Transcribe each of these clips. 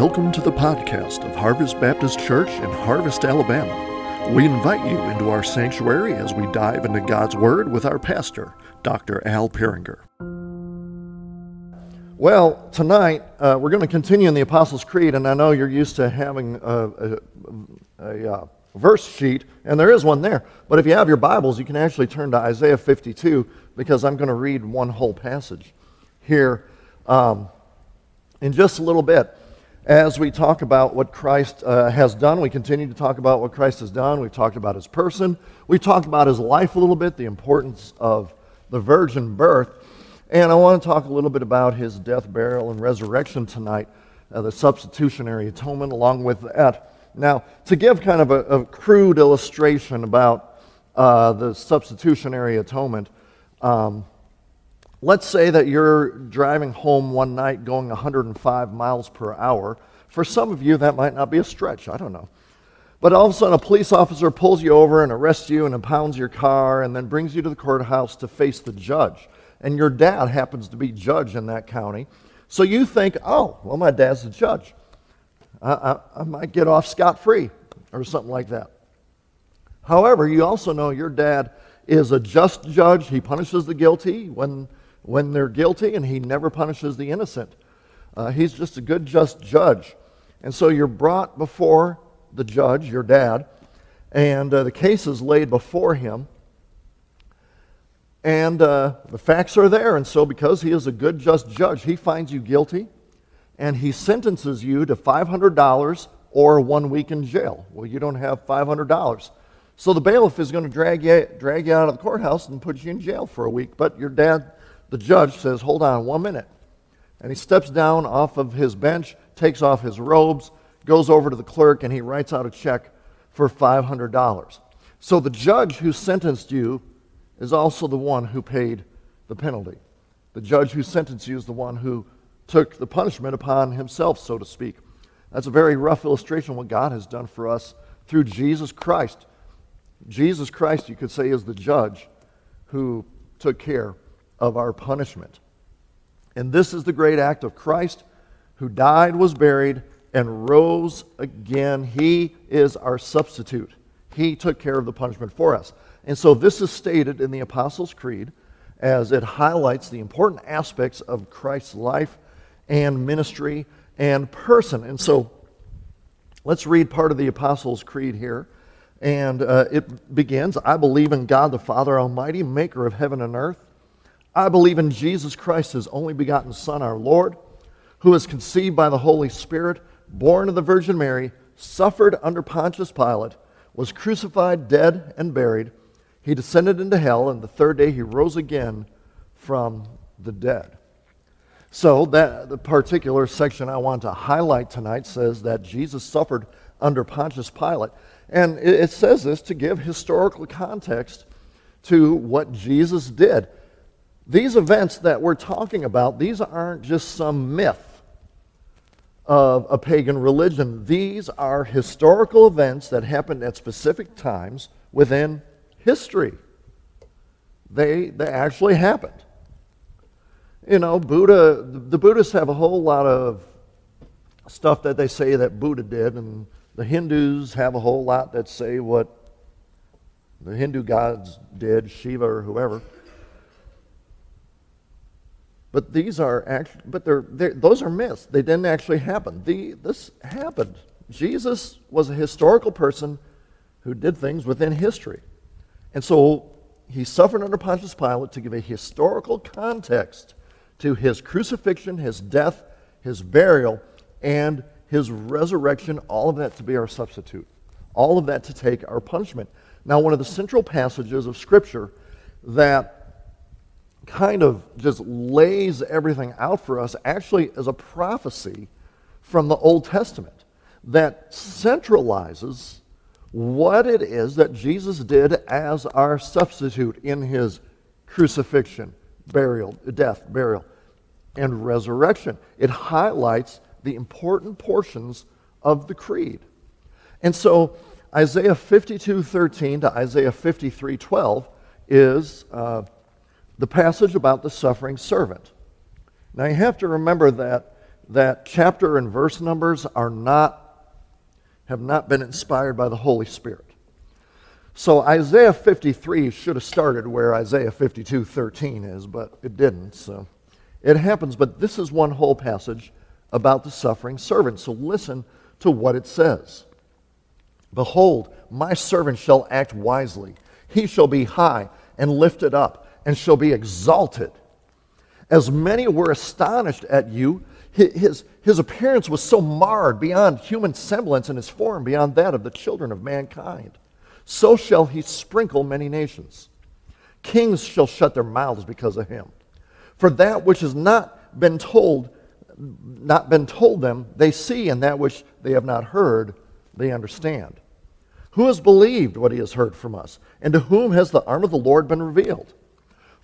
Welcome to the podcast of Harvest Baptist Church in Harvest, Alabama. We invite you into our sanctuary as we dive into God's Word with our pastor, Dr. Al Peringer. Well, tonight uh, we're going to continue in the Apostles' Creed, and I know you're used to having a, a, a uh, verse sheet, and there is one there. But if you have your Bibles, you can actually turn to Isaiah 52 because I'm going to read one whole passage here um, in just a little bit as we talk about what Christ uh, has done. We continue to talk about what Christ has done. We've talked about his person. We've talked about his life a little bit, the importance of the virgin birth. And I want to talk a little bit about his death, burial, and resurrection tonight, uh, the substitutionary atonement, along with that. Now, to give kind of a, a crude illustration about uh, the substitutionary atonement, um, Let's say that you're driving home one night going 105 miles per hour. For some of you, that might not be a stretch. I don't know. But all of a sudden, a police officer pulls you over and arrests you and impounds your car and then brings you to the courthouse to face the judge. And your dad happens to be judge in that county. So you think, oh, well, my dad's the judge. I, I, I might get off scot free or something like that. However, you also know your dad is a just judge. He punishes the guilty when when they're guilty, and he never punishes the innocent. Uh, he's just a good, just judge. And so you're brought before the judge, your dad, and uh, the case is laid before him. And uh, the facts are there. And so, because he is a good, just judge, he finds you guilty and he sentences you to $500 or one week in jail. Well, you don't have $500. So the bailiff is going to drag you, drag you out of the courthouse and put you in jail for a week. But your dad the judge says, Hold on one minute. And he steps down off of his bench, takes off his robes, goes over to the clerk, and he writes out a check for $500. So the judge who sentenced you is also the one who paid the penalty. The judge who sentenced you is the one who took the punishment upon himself, so to speak. That's a very rough illustration of what God has done for us through Jesus Christ. Jesus Christ, you could say, is the judge who took care of our punishment. And this is the great act of Christ who died, was buried, and rose again. He is our substitute. He took care of the punishment for us. And so this is stated in the Apostles' Creed as it highlights the important aspects of Christ's life and ministry and person. And so let's read part of the Apostles' Creed here. And uh, it begins I believe in God the Father Almighty, maker of heaven and earth I believe in Jesus Christ, his only begotten Son, our Lord, who was conceived by the Holy Spirit, born of the Virgin Mary, suffered under Pontius Pilate, was crucified, dead, and buried. He descended into hell, and the third day he rose again from the dead. So, that, the particular section I want to highlight tonight says that Jesus suffered under Pontius Pilate. And it, it says this to give historical context to what Jesus did. These events that we're talking about, these aren't just some myth of a pagan religion. These are historical events that happened at specific times within history. They, they actually happened. You know, Buddha, the Buddhists have a whole lot of stuff that they say that Buddha did, and the Hindus have a whole lot that say what the Hindu gods did, Shiva or whoever. But these are actually, but they're, they're, those are myths. They didn't actually happen. The, this happened. Jesus was a historical person who did things within history. And so he suffered under Pontius Pilate to give a historical context to his crucifixion, his death, his burial, and his resurrection, all of that to be our substitute, all of that to take our punishment. Now, one of the central passages of Scripture that kind of just lays everything out for us actually as a prophecy from the Old Testament that centralizes what it is that Jesus did as our substitute in his crucifixion, burial, death, burial, and resurrection. It highlights the important portions of the creed. And so Isaiah 52:13 to Isaiah 53:12 is uh, the passage about the suffering servant. Now you have to remember that that chapter and verse numbers are not, have not been inspired by the Holy Spirit. So Isaiah 53 should have started where Isaiah 52 13 is, but it didn't. So it happens, but this is one whole passage about the suffering servant. So listen to what it says. Behold, my servant shall act wisely. He shall be high and lifted up, and shall be exalted. As many were astonished at you, his, his appearance was so marred beyond human semblance, and his form beyond that of the children of mankind. So shall he sprinkle many nations. Kings shall shut their mouths because of him. For that which has not been told, not been told them, they see, and that which they have not heard, they understand. Who has believed what he has heard from us? And to whom has the arm of the Lord been revealed?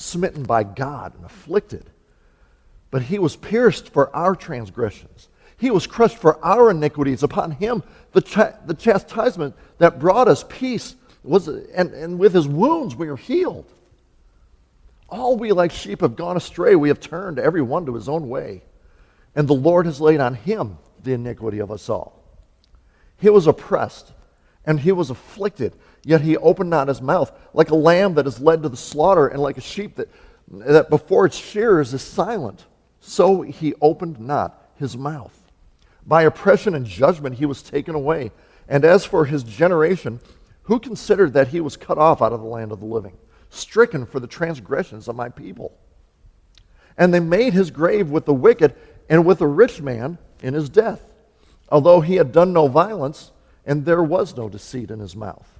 smitten by God, and afflicted. But he was pierced for our transgressions, he was crushed for our iniquities. Upon him, the, ch- the chastisement that brought us peace was, and, and with his wounds we are healed. All we like sheep have gone astray. We have turned every one to his own way. And the Lord has laid on him the iniquity of us all. He was oppressed and he was afflicted, yet he opened not his mouth, like a lamb that is led to the slaughter, and like a sheep that, that before its shearers is silent. So he opened not his mouth. By oppression and judgment he was taken away. And as for his generation, who considered that he was cut off out of the land of the living, stricken for the transgressions of my people? And they made his grave with the wicked and with the rich man in his death, although he had done no violence and there was no deceit in his mouth.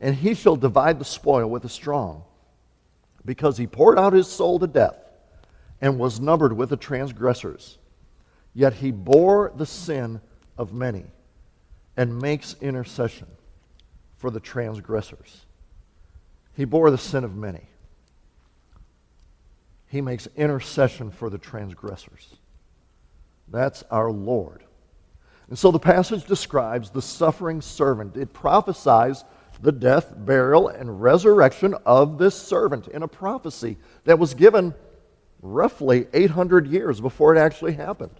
and he shall divide the spoil with the strong, because he poured out his soul to death and was numbered with the transgressors. Yet he bore the sin of many and makes intercession for the transgressors. He bore the sin of many. He makes intercession for the transgressors. That's our Lord. And so the passage describes the suffering servant. It prophesies the death, burial, and resurrection of this servant in a prophecy that was given roughly 800 years before it actually happened.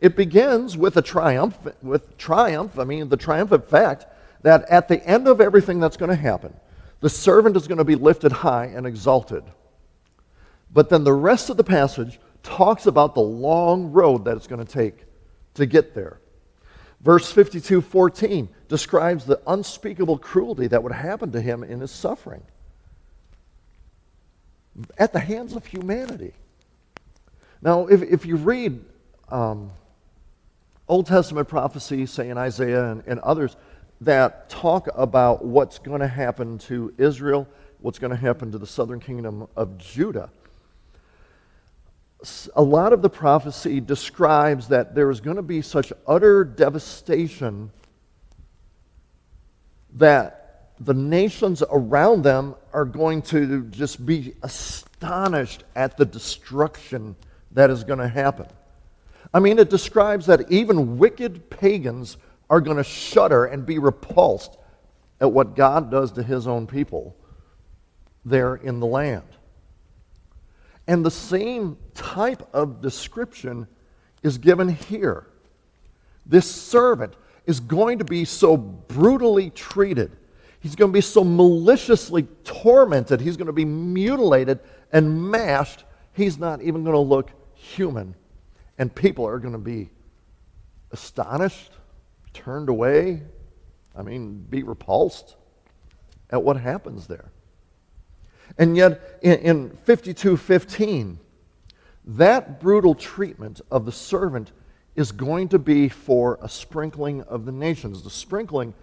It begins with a triumph, with triumph, I mean the triumphant fact that at the end of everything that's going to happen, the servant is going to be lifted high and exalted. But then the rest of the passage talks about the long road that it's going to take to get there. Verse 52 14 describes the unspeakable cruelty that would happen to him in his suffering at the hands of humanity. Now, if, if you read um, Old Testament prophecy, say in Isaiah and, and others, that talk about what's going to happen to Israel, what's going to happen to the southern kingdom of Judah, a lot of the prophecy describes that there is going to be such utter devastation that the nations around them are going to just be astonished at the destruction that is going to happen. I mean, it describes that even wicked pagans are going to shudder and be repulsed at what God does to his own people there in the land. And the same type of description is given here. This servant is going to be so brutally treated. He's going to be so maliciously tormented. He's going to be mutilated and mashed. He's not even going to look human And people are going to be astonished, turned away, I mean, be repulsed at what happens there. And yet, in, in 5215, that brutal treatment of the servant is going to be for a sprinkling of the nations. The sprinkling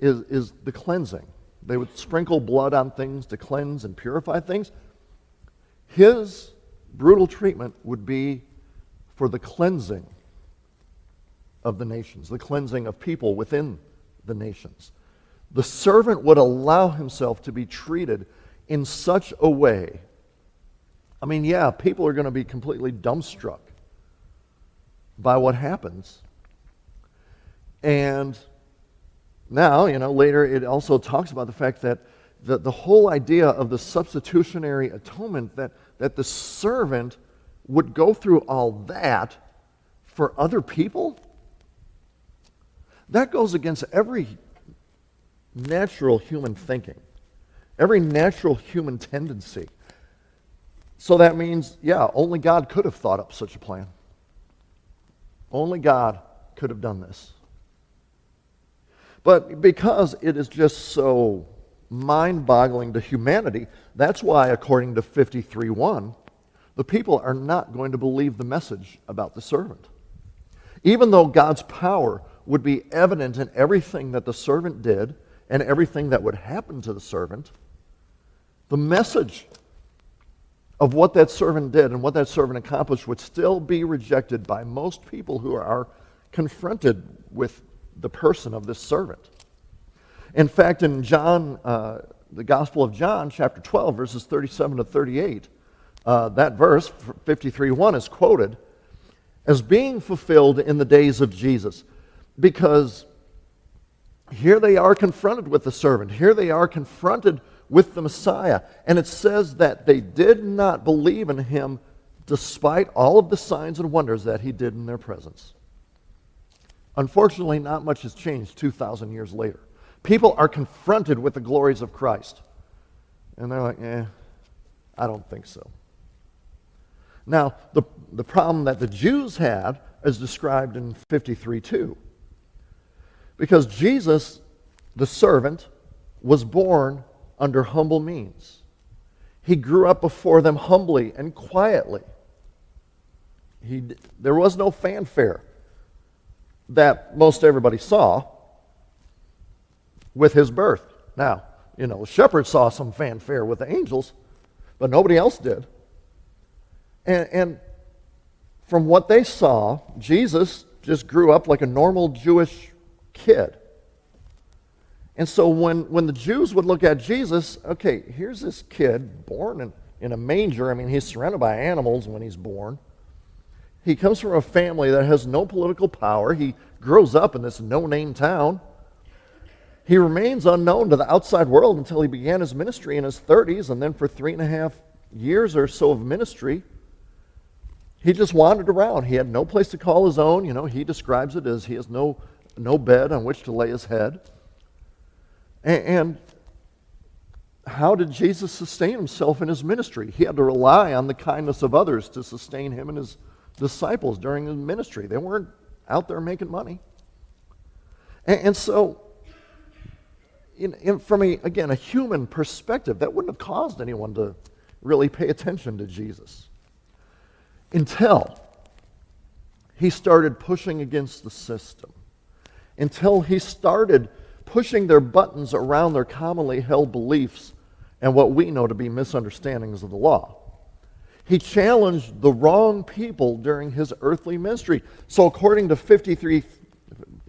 is, is the cleansing. They would sprinkle blood on things to cleanse and purify things. His brutal treatment would be for the cleansing of the nations, the cleansing of people within the nations. The servant would allow himself to be treated in such a way. I mean, yeah, people are going to be completely dumbstruck by what happens. And now, you know, later it also talks about the fact that the, the whole idea of the substitutionary atonement, that, that the servant would go through all that for other people, that goes against every natural human thinking, every natural human tendency. So that means, yeah, only God could have thought up such a plan. Only God could have done this. But because it is just so mind boggling to humanity, that's why, according to 53.1, the people are not going to believe the message about the servant. Even though God's power would be evident in everything that the servant did and everything that would happen to the servant, the message of what that servant did and what that servant accomplished would still be rejected by most people who are confronted with the person of this servant. In fact, in John, uh, the Gospel of John, chapter 12, verses 37 to 38, uh, that verse, 53.1, is quoted as being fulfilled in the days of Jesus. Because here they are confronted with the servant. Here they are confronted with the Messiah. And it says that they did not believe in him despite all of the signs and wonders that he did in their presence. Unfortunately, not much has changed 2,000 years later. People are confronted with the glories of Christ. And they're like, eh, I don't think so. Now, the, the problem that the Jews had is described in 53 2. Because Jesus, the servant, was born under humble means. He grew up before them humbly and quietly. He, there was no fanfare that most everybody saw with his birth. Now, you know, shepherds saw some fanfare with the angels, but nobody else did. And, and from what they saw, Jesus just grew up like a normal Jewish kid. And so when, when the Jews would look at Jesus, okay, here's this kid born in, in a manger. I mean, he's surrounded by animals when he's born. He comes from a family that has no political power. He grows up in this no name town. He remains unknown to the outside world until he began his ministry in his 30s, and then for three and a half years or so of ministry, he just wandered around. He had no place to call his own. You know, he describes it as he has no, no bed on which to lay his head. And, how did Jesus sustain himself in his ministry? He had to rely on the kindness of others to sustain him and his disciples during his ministry. They weren't out there making money. And, and so, in, in, from a, again, a human perspective, that wouldn't have caused anyone to really pay attention to Jesus until he started pushing against the system, until he started pushing their buttons around their commonly held beliefs and what we know to be misunderstandings of the law. He challenged the wrong people during his earthly ministry. So, according to 53,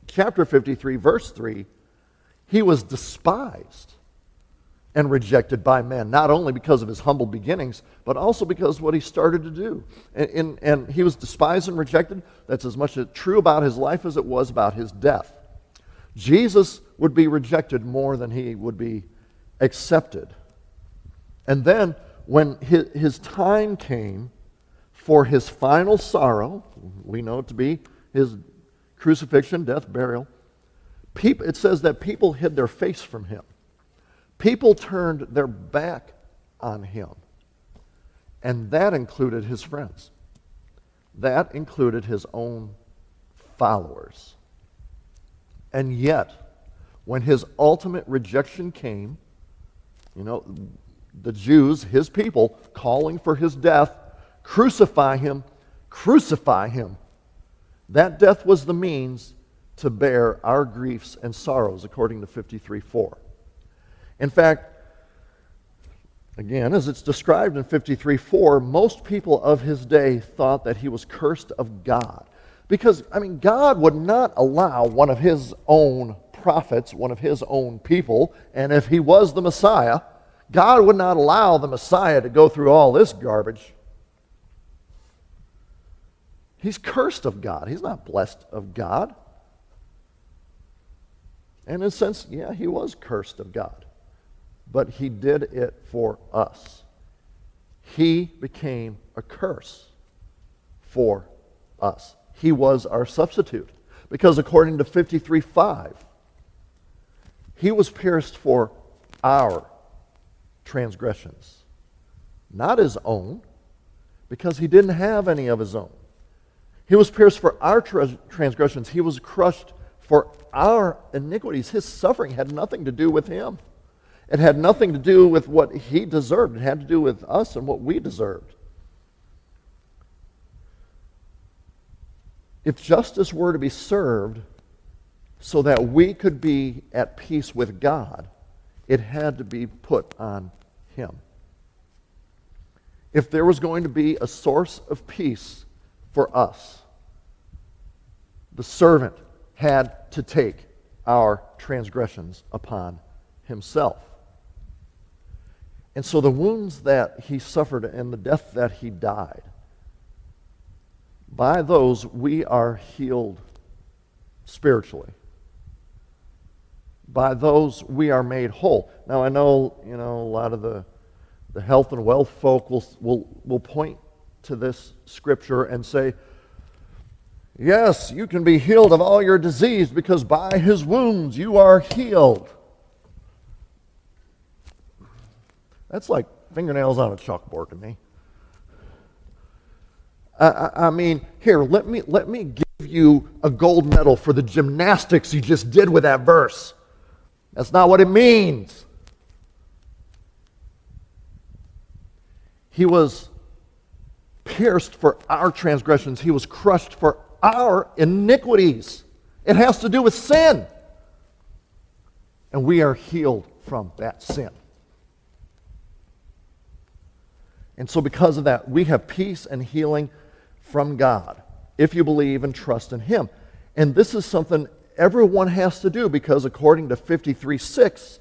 chapter 53, verse 3, he was despised and rejected by men, not only because of his humble beginnings, but also because what he started to do. And, and, and, he was despised and rejected. That's as much true about his life as it was about his death. Jesus would be rejected more than he would be accepted. And then when his, his time came for his final sorrow, we know it to be his crucifixion, death, burial, people, it says that people hid their face from him. People turned their back on him. And that included his friends. that included his own followers. And yet, when his ultimate rejection came, you know, the Jews, his people, calling for his death, crucify him, crucify him. That death was the means to bear our griefs and sorrows, according to 53 4. In fact, again, as it's described in 53 4, most people of his day thought that he was cursed of God. Because, I mean, God would not allow one of his own prophets, one of his own people, and if he was the Messiah, God would not allow the Messiah to go through all this garbage. He's cursed of God. He's not blessed of God. And in a sense, yeah, he was cursed of God. But he did it for us. He became a curse for us. He was our substitute. Because according to 53 5, he was pierced for our transgressions, not his own, because he didn't have any of his own. He was pierced for our transgressions, he was crushed for our iniquities. His suffering had nothing to do with him. It had nothing to do with what he deserved. It had to do with us and what we deserved. If justice were to be served so that we could be at peace with God, it had to be put on him. If there was going to be a source of peace for us, the servant had to take our transgressions upon himself. And so the wounds that he suffered and the death that he died, by those we are healed spiritually by those we are made whole. Now, I know, you know, a lot of the, the health and wealth folk will, will, will point to this scripture and say, Yes, you can be healed of all your disease because by his wounds you are healed. That's like fingernails on a chalkboard to me. I, I, mean, here, let me, let me give you a gold medal for the gymnastics you just did with that verse. That's not what it means. He was pierced for our transgressions, he was crushed for our iniquities. It has to do with sin. And we are healed from that sin. And so, because of that, we have peace and healing from God if you believe and trust in Him. And this is something everyone has to do because according to 53 6,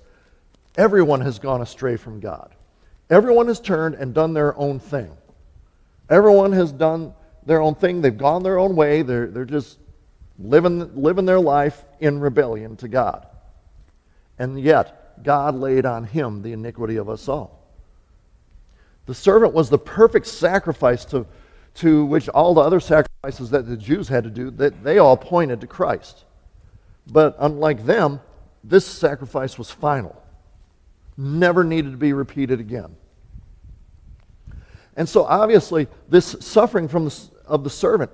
everyone has gone astray from God. Everyone has turned and done their own thing. Everyone has done their own thing. They've gone their own way. They're, they're just living, living their life in rebellion to God. And yet, God laid on him the iniquity of us all. The servant was the perfect sacrifice to, to which all the other sacrifices that the Jews had to do, that they all pointed to Christ. But unlike them, this sacrifice was final, never needed to be repeated again. And so, obviously, this suffering from the, of the servant,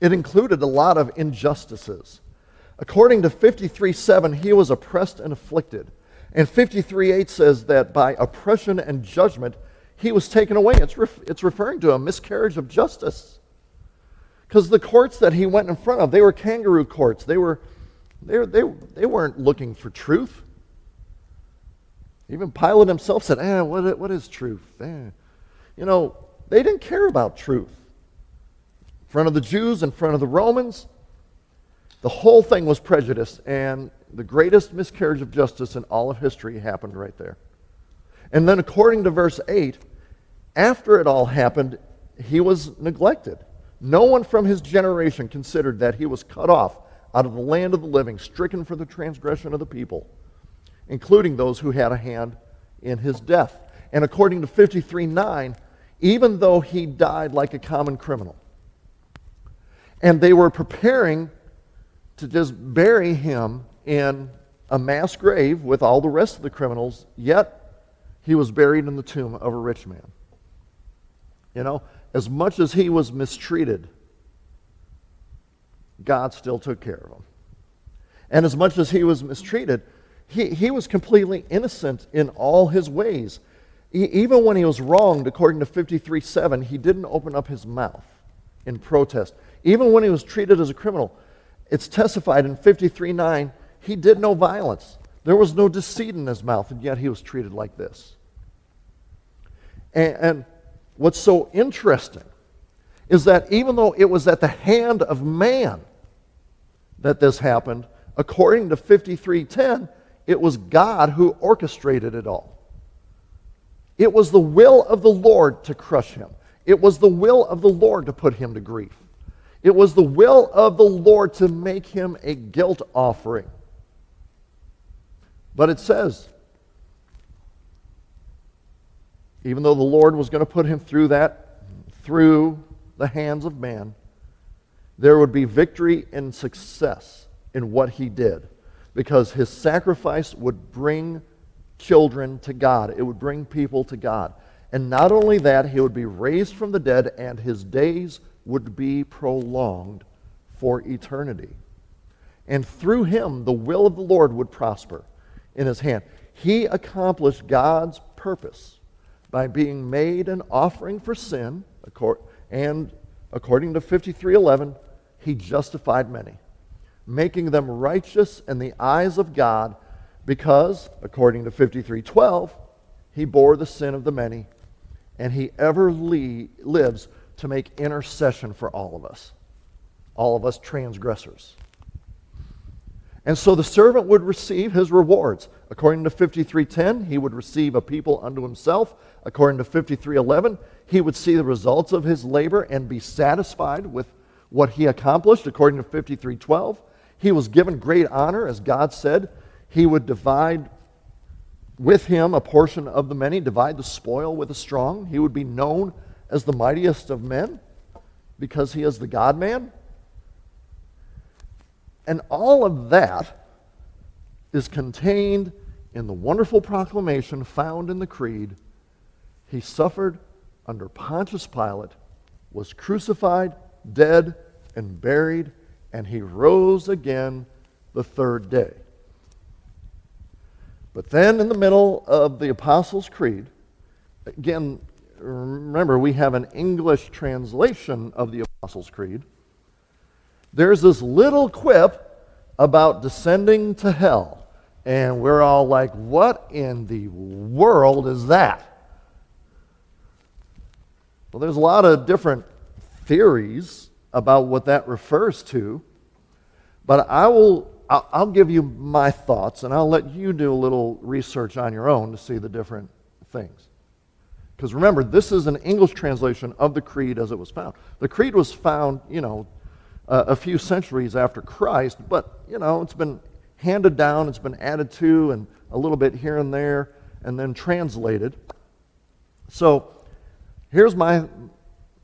it included a lot of injustices. According to 53 7, he was oppressed and afflicted. And 53 8 says that by oppression and judgment, he was taken away. It's, ref- it's referring to a miscarriage of justice. Because the courts that he went in front of, they were kangaroo courts. They were they, they, they weren't looking for truth. Even Pilate himself said, eh, what, what is truth? Eh. You know, they didn't care about truth. In front of the Jews, in front of the Romans, the whole thing was prejudice, and the greatest miscarriage of justice in all of history happened right there. And then, according to verse 8, after it all happened, he was neglected. No one from his generation considered that he was cut off out of the land of the living, stricken for the transgression of the people, including those who had a hand in his death. And according to 53 9, even though he died like a common criminal, and they were preparing to just bury him in a mass grave with all the rest of the criminals, yet he was buried in the tomb of a rich man. You know, as much as he was mistreated, God still took care of him. And as much as he was mistreated, he, he was completely innocent in all his ways. He, even when he was wronged, according to 53 7, he didn't open up his mouth in protest. Even when he was treated as a criminal, it's testified in 53 9, he did no violence. There was no deceit in his mouth, and yet he was treated like this. And, and what's so interesting is that even though it was at the hand of man that this happened, according to 5310, it was God who orchestrated it all. It was the will of the Lord to crush him. It was the will of the Lord to put him to grief. It was the will of the Lord to make him a guilt offering. But it says, even though the Lord was going to put him through that, through the hands of man, there would be victory and success in what he did because his sacrifice would bring children to God. It would bring people to God. And not only that, he would be raised from the dead and his days would be prolonged for eternity. And through him, the will of the Lord would prosper in his hand. He accomplished God's purpose by being made an offering for sin, and according to 5311, he justified many, making them righteous in the eyes of God because, according to 5312, he bore the sin of the many, and he ever lives to make intercession for all of us, all of us transgressors. And so the servant would receive his rewards. According to 53:10, he would receive a people unto himself. According to 53:11, he would see the results of his labor and be satisfied with what he accomplished. According to 53:12, he was given great honor as God said, he would divide with him a portion of the many, divide the spoil with the strong. He would be known as the mightiest of men because he is the God man. And all of that is contained in the wonderful proclamation found in the Creed. He suffered under Pontius Pilate, was crucified, dead, and buried, and he rose again the third day. But then, in the middle of the Apostles' Creed, again, remember we have an English translation of the Apostles' Creed there's this little quip about descending to hell. And we're all like, what in the world is that? Well, there's a lot of different theories about what that refers to. But I will I'll give you my thoughts and I'll let you do a little research on your own to see the different things. Because remember, this is an English translation of the creed as it was found. The creed was found, you know, uh, a few centuries after Christ, but you know, it's been handed down, it's been added to, and a little bit here and there, and then translated. So here's my,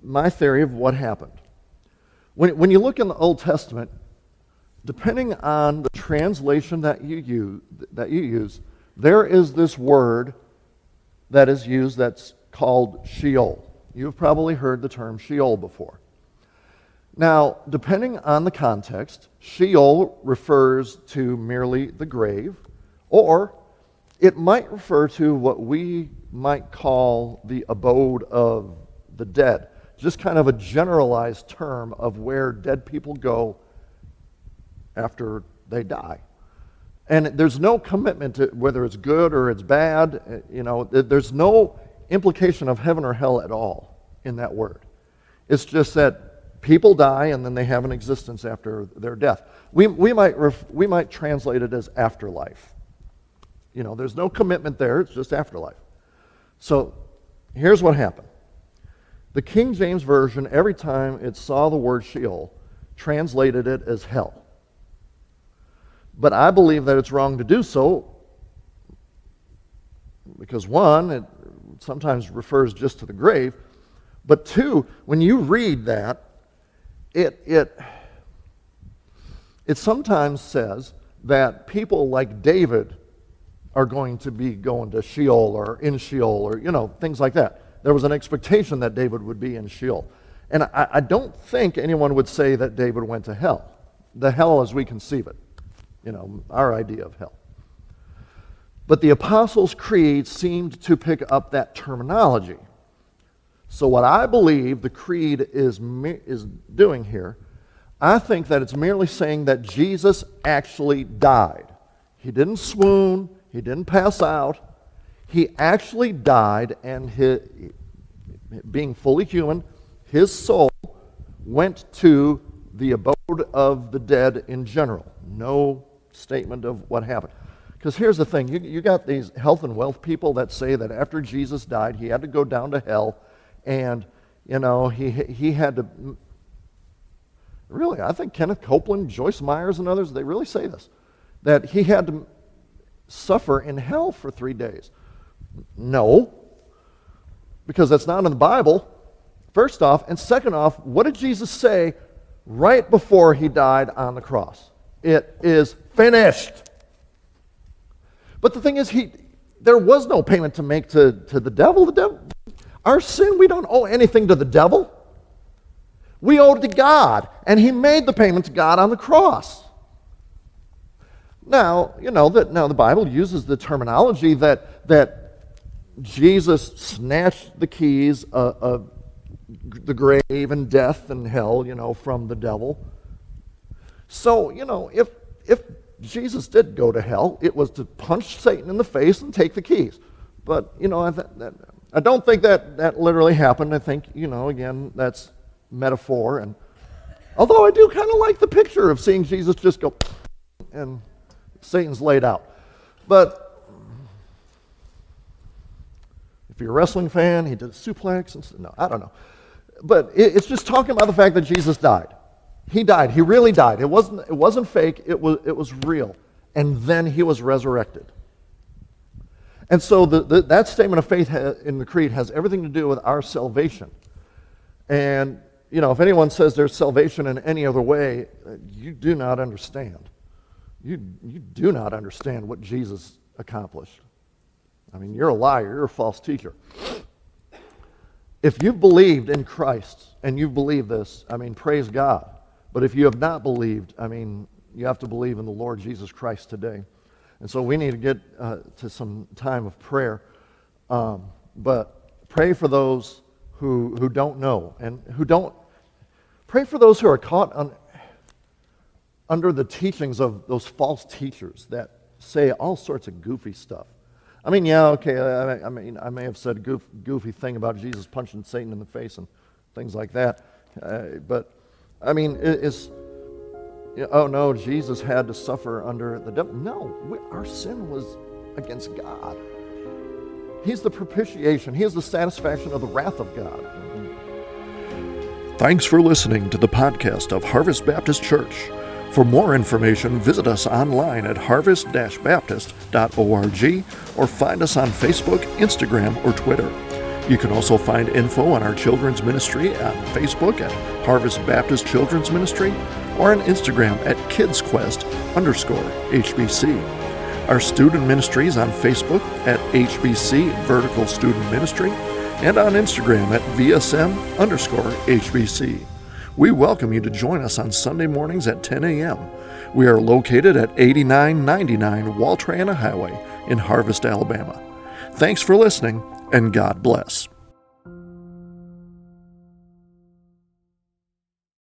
my theory of what happened. When, when you look in the Old Testament, depending on the translation that you use, that you use, there is this word that is used that's called Sheol. You've probably heard the term Sheol before. Now, depending on the context, Sheol refers to merely the grave, or it might refer to what we might call the abode of the dead, just kind of a generalized term of where dead people go after they die. And there's no commitment to whether it's good or it's bad. Uh, you know, there's no implication of heaven or hell at all in that word. It's just that people die and then they have an existence after their death. We, we, might ref, we might translate it as afterlife. You know, there's no commitment there, it's just afterlife. So here's what happened the King James Version, every time it saw the word Sheol, translated it as hell. But I believe that it's wrong to do so because, one, it sometimes refers just to the grave. But two, when you read that, it, it, it sometimes says that people like David are going to be going to Sheol or in Sheol or, you know, things like that. there was an expectation that David would be in Sheol. And I, I don't think anyone would say that David went to hell. The hell as we conceive it, you know, our idea of hell. But the Apostles' Creed seemed to pick up that terminology. So, what I believe the Creed is, is doing here, I think that it's merely saying that Jesus actually died. He didn't swoon, he didn't pass out. He actually died, and his, being fully human, his soul went to the abode of the dead in general. No statement of what happened. Because here's the thing you, you got these health and wealth people that say that after Jesus died, he had to go down to hell and, you know, he, he had to. Really, I think Kenneth Copeland, Joyce Myers, and others, they really say this that he had to suffer in hell for three days. No, because that's not in the Bible, first off. And second off, what did Jesus say right before he died on the cross? It is finished. But the thing is, he, there was no payment to make to, to the devil. The devil. Our sin, we don't owe anything to the devil. We owe it to God, and he made the payment to God on the cross. Now, you know that now the Bible uses the terminology that that Jesus snatched the keys of, of the grave and death and hell, you know, from the devil. So, you know, if if Jesus did go to hell, it was to punch Satan in the face and take the keys. But, you know, I, that, I don't think that that literally happened. I think, you know, again, that's metaphor. And although I do kind of like the picture of seeing Jesus just go and Satan's laid out. But if you're a wrestling fan, he did a suplex. And, no, I don't know. But it, it's just talking about the fact that Jesus died. He died. He really died. It wasn't, it wasn't fake, it was, it was real. And then he was resurrected. And so the, the, that statement of faith in the creed has everything to do with our salvation. And, you know, if anyone says there's salvation in any other way, uh, you do not understand. You, you do not understand what Jesus accomplished. I mean, you're a liar, you're a false teacher. If you've believed in Christ and you believe this, I mean, praise God. But if you have not believed, I mean, you have to believe in the Lord Jesus Christ today. And so we need to get uh, to some time of prayer. Um, but pray for those who, who don't know and who don't. Pray for those who are caught on, under the teachings of those false teachers that say all sorts of goofy stuff. I mean, yeah, okay, I, I mean, I may have said goof, goofy thing about Jesus punching Satan in the face and things like that. Uh, but, I mean, it, it's, oh no, Jesus had to suffer under the devil. No, we, our sin was against God. He's the propitiation, He is the satisfaction of the wrath of God. Thanks for listening to the podcast of Harvest Baptist Church. For more information, visit us online at harvest baptist.org or find us on Facebook, Instagram, or Twitter. You can also find info on our children's ministry on Facebook at Harvest Baptist Children's Ministry or on Instagram at KidsQuest underscore HBC. Our student ministries on Facebook at HBC Vertical Student Ministry and on Instagram at VSM underscore HBC. We welcome you to join us on Sunday mornings at 10 a.m. We are located at 8999 Wall Triana Highway in Harvest, Alabama. Thanks for listening, and God bless.